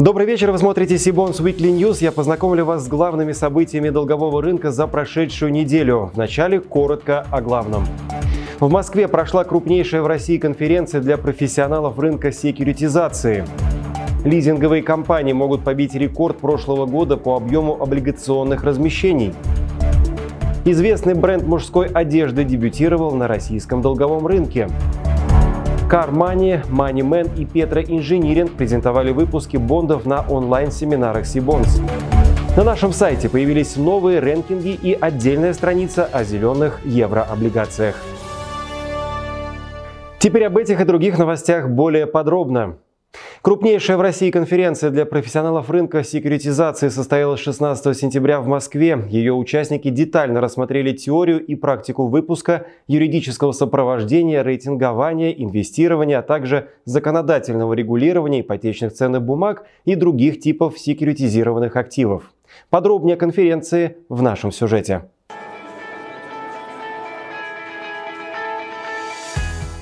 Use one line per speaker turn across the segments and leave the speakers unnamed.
Добрый вечер, вы смотрите Сибонс Weekly News. Я познакомлю вас с главными событиями долгового рынка за прошедшую неделю. Вначале коротко о главном. В Москве прошла крупнейшая в России конференция для профессионалов рынка секьюритизации. Лизинговые компании могут побить рекорд прошлого года по объему облигационных размещений. Известный бренд мужской одежды дебютировал на российском долговом рынке. Car Money, Moneyman и Petro Engineering презентовали выпуски бондов на онлайн-семинарах Сибонс. На нашем сайте появились новые рэнкинги и отдельная страница о зеленых еврооблигациях. Теперь об этих и других новостях более подробно. Крупнейшая в России конференция для профессионалов рынка секьюритизации состоялась 16 сентября в Москве. Ее участники детально рассмотрели теорию и практику выпуска, юридического сопровождения, рейтингования, инвестирования, а также законодательного регулирования ипотечных ценных бумаг и других типов секьюритизированных активов. Подробнее о конференции в нашем сюжете.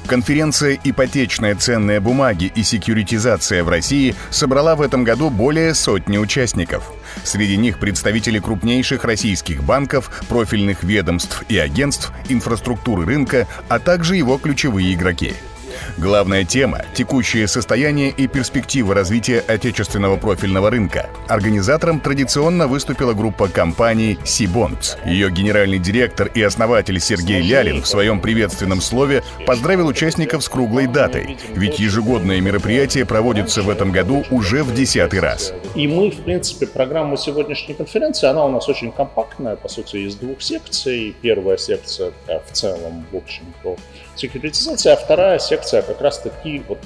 Конференция «Ипотечные ценные бумаги и секьюритизация в России» собрала в этом году более сотни участников. Среди них представители крупнейших российских банков, профильных ведомств и агентств, инфраструктуры рынка, а также его ключевые игроки – Главная тема – текущее состояние и перспективы развития отечественного профильного рынка. Организатором традиционно выступила группа компаний «Сибондс». Ее генеральный директор и основатель Сергей Лялин в своем приветственном слове поздравил участников с круглой датой, ведь ежегодное мероприятие проводится в этом году уже в десятый раз.
И мы, в принципе, программа сегодняшней конференции, она у нас очень компактная, по сути, из двух секций. Первая секция в целом, в общем, про секьюритизацию, а вторая секция как раз-таки вот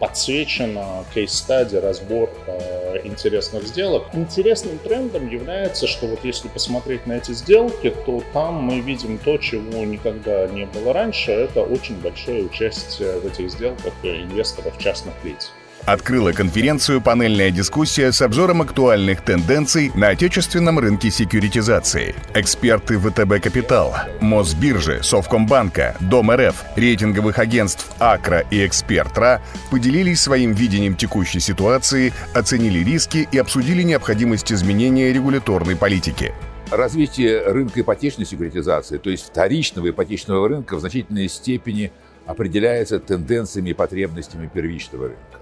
подсвечена кейс-стади, разбор э, интересных сделок. Интересным трендом является, что вот если посмотреть на эти сделки, то там мы видим то, чего никогда не было раньше. Это очень большое участие в этих сделках инвесторов частных лиц.
Открыла конференцию панельная дискуссия с обзором актуальных тенденций на отечественном рынке секьюритизации. Эксперты ВТБ Капитал, Мосбиржи, Совкомбанка, Дом РФ, рейтинговых агентств Акра и Экспертра поделились своим видением текущей ситуации, оценили риски и обсудили необходимость изменения регуляторной политики.
Развитие рынка ипотечной секьюритизации, то есть вторичного ипотечного рынка, в значительной степени определяется тенденциями и потребностями первичного рынка.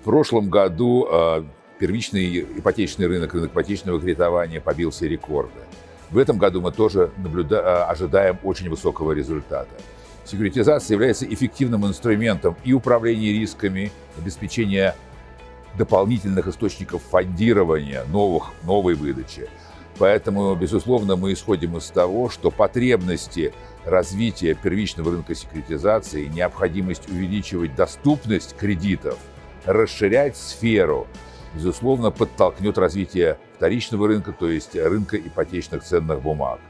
В прошлом году э, первичный ипотечный рынок, рынок ипотечного кредитования побил все рекорды. В этом году мы тоже наблюда... А, ожидаем очень высокого результата. Секуритизация является эффективным инструментом и управления рисками, обеспечения дополнительных источников фондирования новых, новой выдачи. Поэтому, безусловно, мы исходим из того, что потребности развития первичного рынка секретизации, необходимость увеличивать доступность кредитов – расширять сферу, безусловно, подтолкнет развитие вторичного рынка, то есть рынка ипотечных ценных бумаг.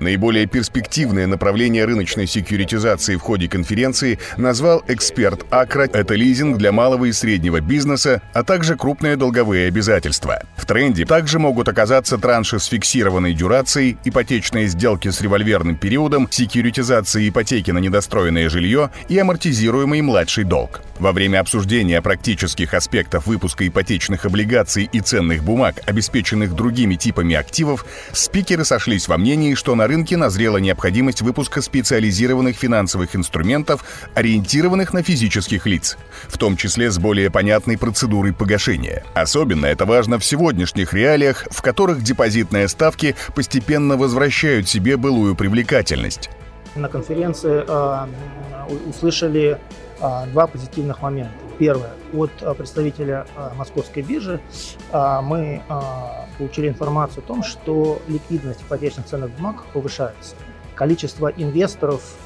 Наиболее перспективное направление рыночной секьюритизации в ходе конференции назвал эксперт Акра. Это лизинг для малого и среднего бизнеса, а также крупные долговые обязательства. В тренде также могут оказаться транши с фиксированной дюрацией, ипотечные сделки с револьверным периодом, секьюритизация ипотеки на недостроенное жилье и амортизируемый младший долг. Во время обсуждения практических аспектов выпуска ипотечных облигаций и ценных бумаг, обеспеченных другими типами активов, спикеры сошлись во мнении, что на рынке назрела необходимость выпуска специализированных финансовых инструментов, ориентированных на физических лиц, в том числе с более понятной процедурой погашения. Особенно это важно в сегодняшних реалиях, в которых депозитные ставки постепенно возвращают себе былую привлекательность.
На конференции э, услышали э, два позитивных момента. Первое. От э, представителя э, Московской биржи э, мы получили информацию о том, что ликвидность ипотечных ценных бумаг повышается. Количество инвесторов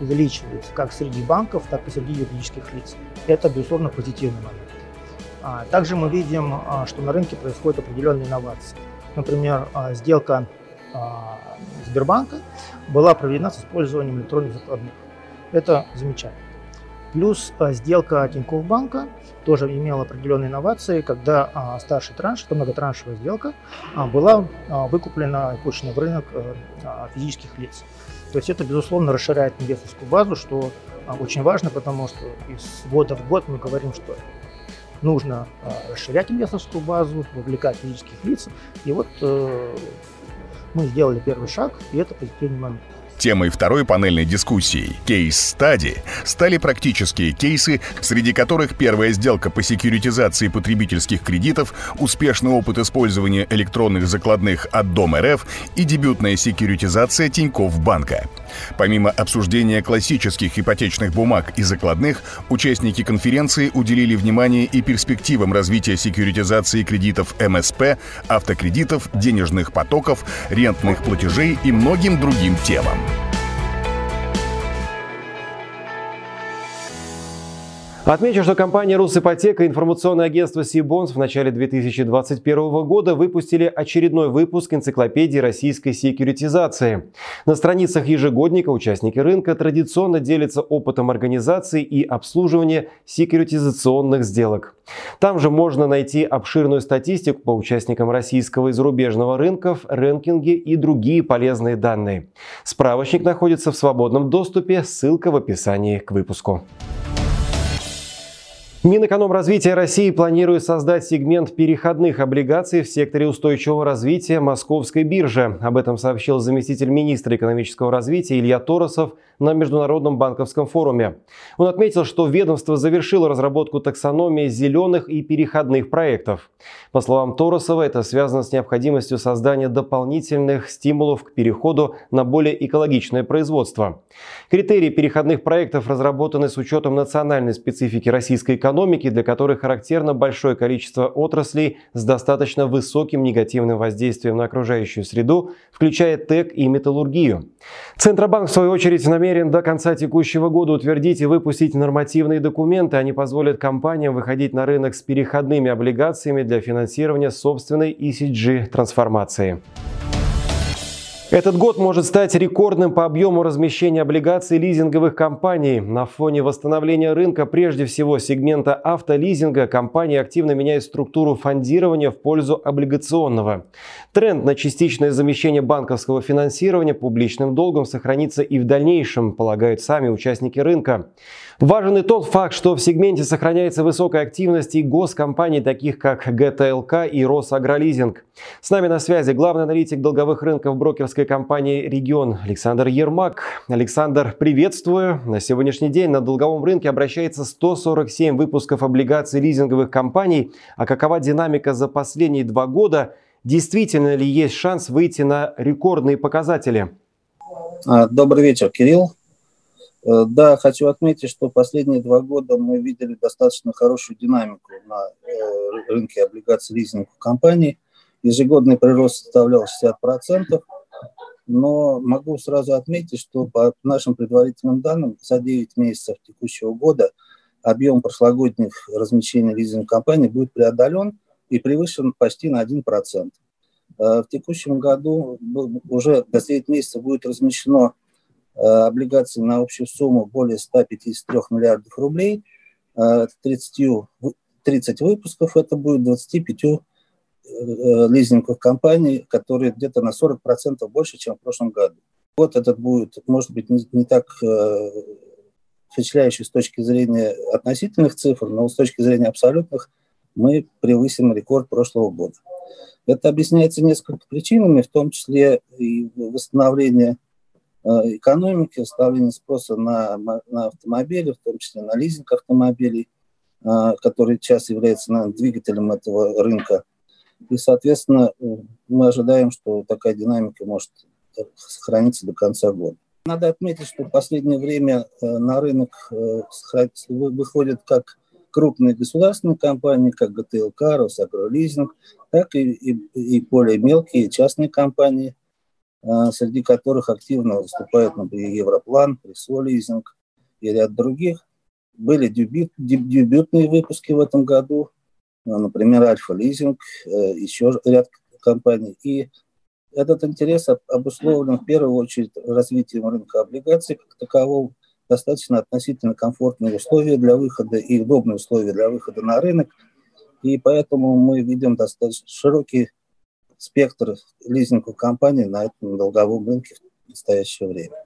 увеличивается как среди банков, так и среди юридических лиц. Это, безусловно, позитивный момент. Также мы видим, что на рынке происходят определенные инновации. Например, сделка Сбербанка была проведена с использованием электронных закладных. Это замечательно. Плюс а, сделка Тинькофф банка тоже имела определенные инновации, когда а, старший транш, это многотраншевая сделка, а, была выкуплена и пущена в рынок э, физических лиц. То есть это, безусловно, расширяет инвесторскую базу, что очень важно, потому что из года в год мы говорим, что нужно расширять инвесторскую базу, вовлекать физических лиц. И вот мы сделали первый шаг, и это позитивный момент.
Темой второй панельной дискуссии «Кейс-стади» стали практические кейсы, среди которых первая сделка по секьюритизации потребительских кредитов, успешный опыт использования электронных закладных от Дом РФ и дебютная секьюритизация Тинькофф Банка. Помимо обсуждения классических ипотечных бумаг и закладных, участники конференции уделили внимание и перспективам развития секьюритизации кредитов МСП, автокредитов, денежных потоков, рентных платежей и многим другим темам.
Отмечу, что компания «Русипотека» и информационное агентство «Сибонс» в начале 2021 года выпустили очередной выпуск энциклопедии российской секьюритизации. На страницах ежегодника участники рынка традиционно делятся опытом организации и обслуживания секьюритизационных сделок. Там же можно найти обширную статистику по участникам российского и зарубежного рынков, рэнкинги и другие полезные данные. Справочник находится в свободном доступе, ссылка в описании к выпуску. Минэкономразвития России планирует создать сегмент переходных облигаций в секторе устойчивого развития Московской биржи. Об этом сообщил заместитель министра экономического развития Илья Торосов на Международном банковском форуме. Он отметил, что ведомство завершило разработку таксономии зеленых и переходных проектов. По словам Торосова, это связано с необходимостью создания дополнительных стимулов к переходу на более экологичное производство. Критерии переходных проектов разработаны с учетом национальной специфики российской экономики экономики, для которой характерно большое количество отраслей с достаточно высоким негативным воздействием на окружающую среду, включая ТЭК и металлургию. Центробанк, в свою очередь, намерен до конца текущего года утвердить и выпустить нормативные документы. Они позволят компаниям выходить на рынок с переходными облигациями для финансирования собственной ECG-трансформации. Этот год может стать рекордным по объему размещения облигаций лизинговых компаний. На фоне восстановления рынка, прежде всего сегмента автолизинга, компании активно меняют структуру фондирования в пользу облигационного. Тренд на частичное замещение банковского финансирования публичным долгом сохранится и в дальнейшем, полагают сами участники рынка. Важен и тот факт, что в сегменте сохраняется высокая активность и госкомпаний, таких как ГТЛК и Росагролизинг. С нами на связи главный аналитик долговых рынков брокерской компании «Регион» Александр Ермак. Александр, приветствую. На сегодняшний день на долговом рынке обращается 147 выпусков облигаций лизинговых компаний. А какова динамика за последние два года? Действительно ли есть шанс выйти на рекордные показатели?
А, добрый вечер, Кирилл. Э, да, хочу отметить, что последние два года мы видели достаточно хорошую динамику на э, рынке облигаций лизинговых компаний. Ежегодный прирост составлял 60%, но могу сразу отметить, что по нашим предварительным данным за 9 месяцев текущего года объем прошлогодних размещений лизинговых компаний будет преодолен и превышен почти на 1%. Э, в текущем году уже за 9 месяцев будет размещено Э, облигаций на общую сумму более 153 миллиардов рублей, 30, э, 30 выпусков, это будет 25 э, лизинговых компаний, которые где-то на 40% больше, чем в прошлом году. Вот этот будет, может быть, не, не так впечатляющий с точки зрения относительных цифр, но с точки зрения абсолютных мы превысим рекорд прошлого года. Это объясняется несколькими причинами, в том числе и восстановление Э, экономики, ставление спроса на, на автомобили, в том числе на лизинг автомобилей, э, который сейчас является наверное, двигателем этого рынка. И, соответственно, э, мы ожидаем, что такая динамика может сохраниться до конца года. Надо отметить, что в последнее время на рынок выходят как крупные государственные компании, как ГТЛК, Росагролизинг, так и, и, и более мелкие частные компании – среди которых активно выступает, например, Европлан, Пресолизинг и ряд других. Были дебют, дебютные выпуски в этом году, например, Альфа-лизинг, э, еще ряд компаний. И этот интерес обусловлен в первую очередь развитием рынка облигаций как такового, достаточно относительно комфортные условия для выхода и удобные условия для выхода на рынок. И поэтому мы видим достаточно широкий спектр лизинговых компаний на этом долговом рынке в настоящее время.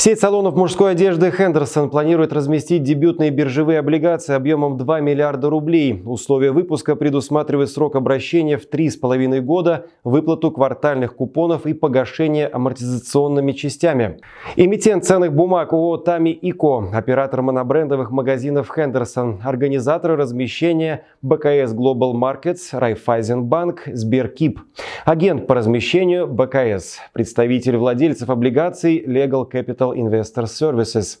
Сеть салонов мужской одежды Хендерсон планирует разместить дебютные биржевые облигации объемом 2 миллиарда рублей. Условия выпуска предусматривают срок обращения в 3,5 года, выплату квартальных купонов и погашение амортизационными частями. Эмитент ценных бумаг ООО «Тами Ико», оператор монобрендовых магазинов Хендерсон, организаторы размещения БКС Global Markets, Райфайзенбанк, Сберкип, агент по размещению БКС, представитель владельцев облигаций Legal Capital Capital Investor Services.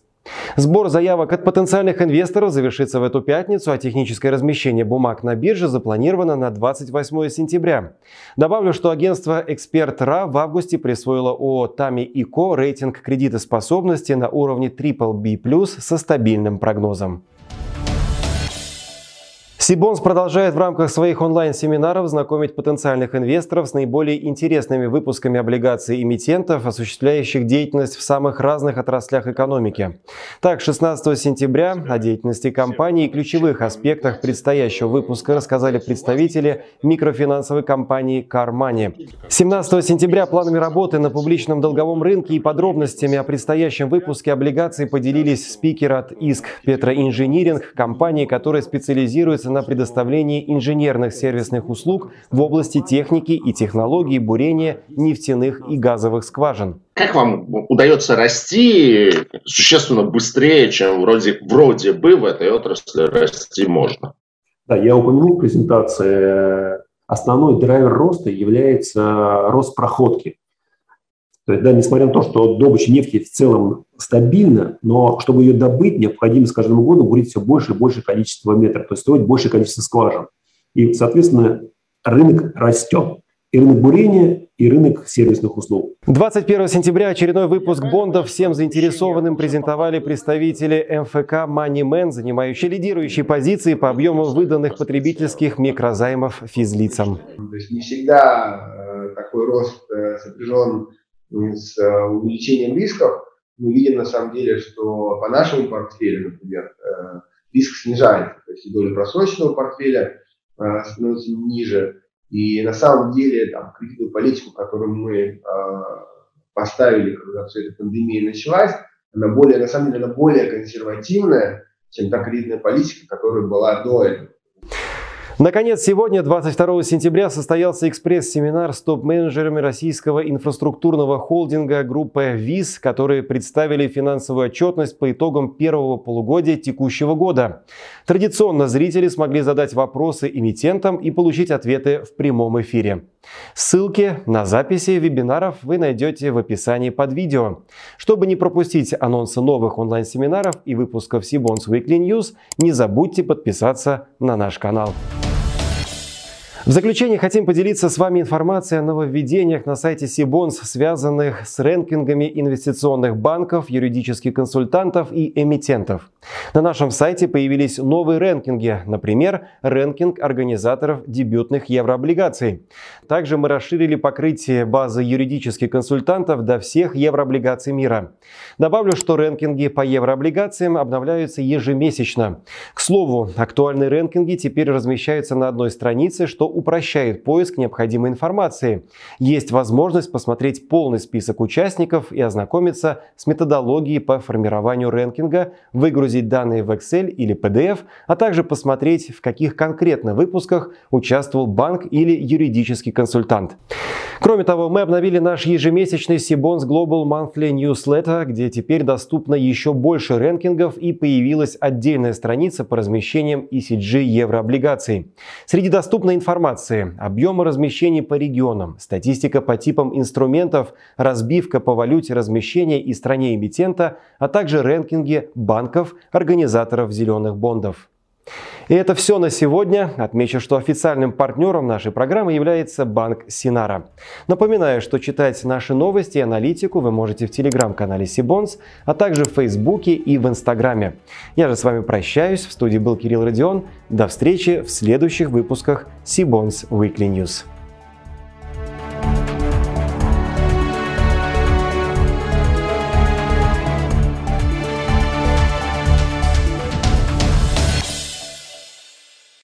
Сбор заявок от потенциальных инвесторов завершится в эту пятницу, а техническое размещение бумаг на бирже запланировано на 28 сентября. Добавлю, что агентство «Эксперт РА» в августе присвоило ООО «Тами и Ко» рейтинг кредитоспособности на уровне BBB+, со стабильным прогнозом. Сибонс продолжает в рамках своих онлайн-семинаров знакомить потенциальных инвесторов с наиболее интересными выпусками облигаций эмитентов, осуществляющих деятельность в самых разных отраслях экономики. Так, 16 сентября о деятельности компании и ключевых аспектах предстоящего выпуска рассказали представители микрофинансовой компании CarMoney. 17 сентября планами работы на публичном долговом рынке и подробностями о предстоящем выпуске облигаций поделились спикер от ИСК Петроинжиниринг, компании, которая специализируется на предоставлении инженерных сервисных услуг в области техники и технологий бурения нефтяных и газовых скважин.
Как вам удается расти существенно быстрее, чем вроде, вроде бы в этой отрасли расти можно?
Да, я упомянул в презентации, основной драйвер роста является рост проходки. То есть, да, несмотря на то, что добыча нефти в целом стабильна, но чтобы ее добыть, необходимо с каждым годом бурить все больше и больше количество метров, то есть строить большее количество скважин. И, соответственно, рынок растет. И рынок бурения, и рынок сервисных услуг.
21 сентября очередной выпуск бондов всем заинтересованным презентовали представители МФК Moneyman, занимающие лидирующие позиции по объему выданных потребительских микрозаймов физлицам.
То есть не всегда э, такой рост э, сопряжен с э, увеличением рисков, мы видим на самом деле, что по нашему портфелю, например, э, риск снижается, то есть доля просроченного портфеля э, становится ниже, и на самом деле там, кредитную политику, которую мы поставили, когда вся эта пандемия началась, она более, на самом деле, она более консервативная, чем та кредитная политика, которая была до этого.
Наконец, сегодня, 22 сентября, состоялся экспресс-семинар с топ-менеджерами российского инфраструктурного холдинга группы ВИЗ, которые представили финансовую отчетность по итогам первого полугодия текущего года. Традиционно зрители смогли задать вопросы эмитентам и получить ответы в прямом эфире. Ссылки на записи вебинаров вы найдете в описании под видео. Чтобы не пропустить анонсы новых онлайн-семинаров и выпусков Сибонс Weekly News, не забудьте подписаться на наш канал. В заключение хотим поделиться с вами информацией о нововведениях на сайте Сибонс, связанных с рэнкингами инвестиционных банков, юридических консультантов и эмитентов. На нашем сайте появились новые рэнкинги, например, рэнкинг организаторов дебютных еврооблигаций. Также мы расширили покрытие базы юридических консультантов до всех еврооблигаций мира. Добавлю, что рэнкинги по еврооблигациям обновляются ежемесячно. К слову, актуальные рэнкинги теперь размещаются на одной странице, что упрощает поиск необходимой информации. Есть возможность посмотреть полный список участников и ознакомиться с методологией по формированию рэнкинга, выгрузить данные в Excel или PDF, а также посмотреть, в каких конкретно выпусках участвовал банк или юридический консультант. Кроме того, мы обновили наш ежемесячный Sibons Global Monthly Newsletter, где теперь доступно еще больше рэнкингов и появилась отдельная страница по размещениям ECG еврооблигаций. Среди доступной информации объемы размещений по регионам, статистика по типам инструментов, разбивка по валюте размещения и стране эмитента, а также рэнкинги банков, организаторов зеленых бондов. И это все на сегодня. Отмечу, что официальным партнером нашей программы является банк Синара. Напоминаю, что читать наши новости и аналитику вы можете в телеграм-канале Сибонс, а также в Фейсбуке и в Инстаграме. Я же с вами прощаюсь. В студии был Кирилл Родион. До встречи в следующих выпусках Сибонс Weekly News.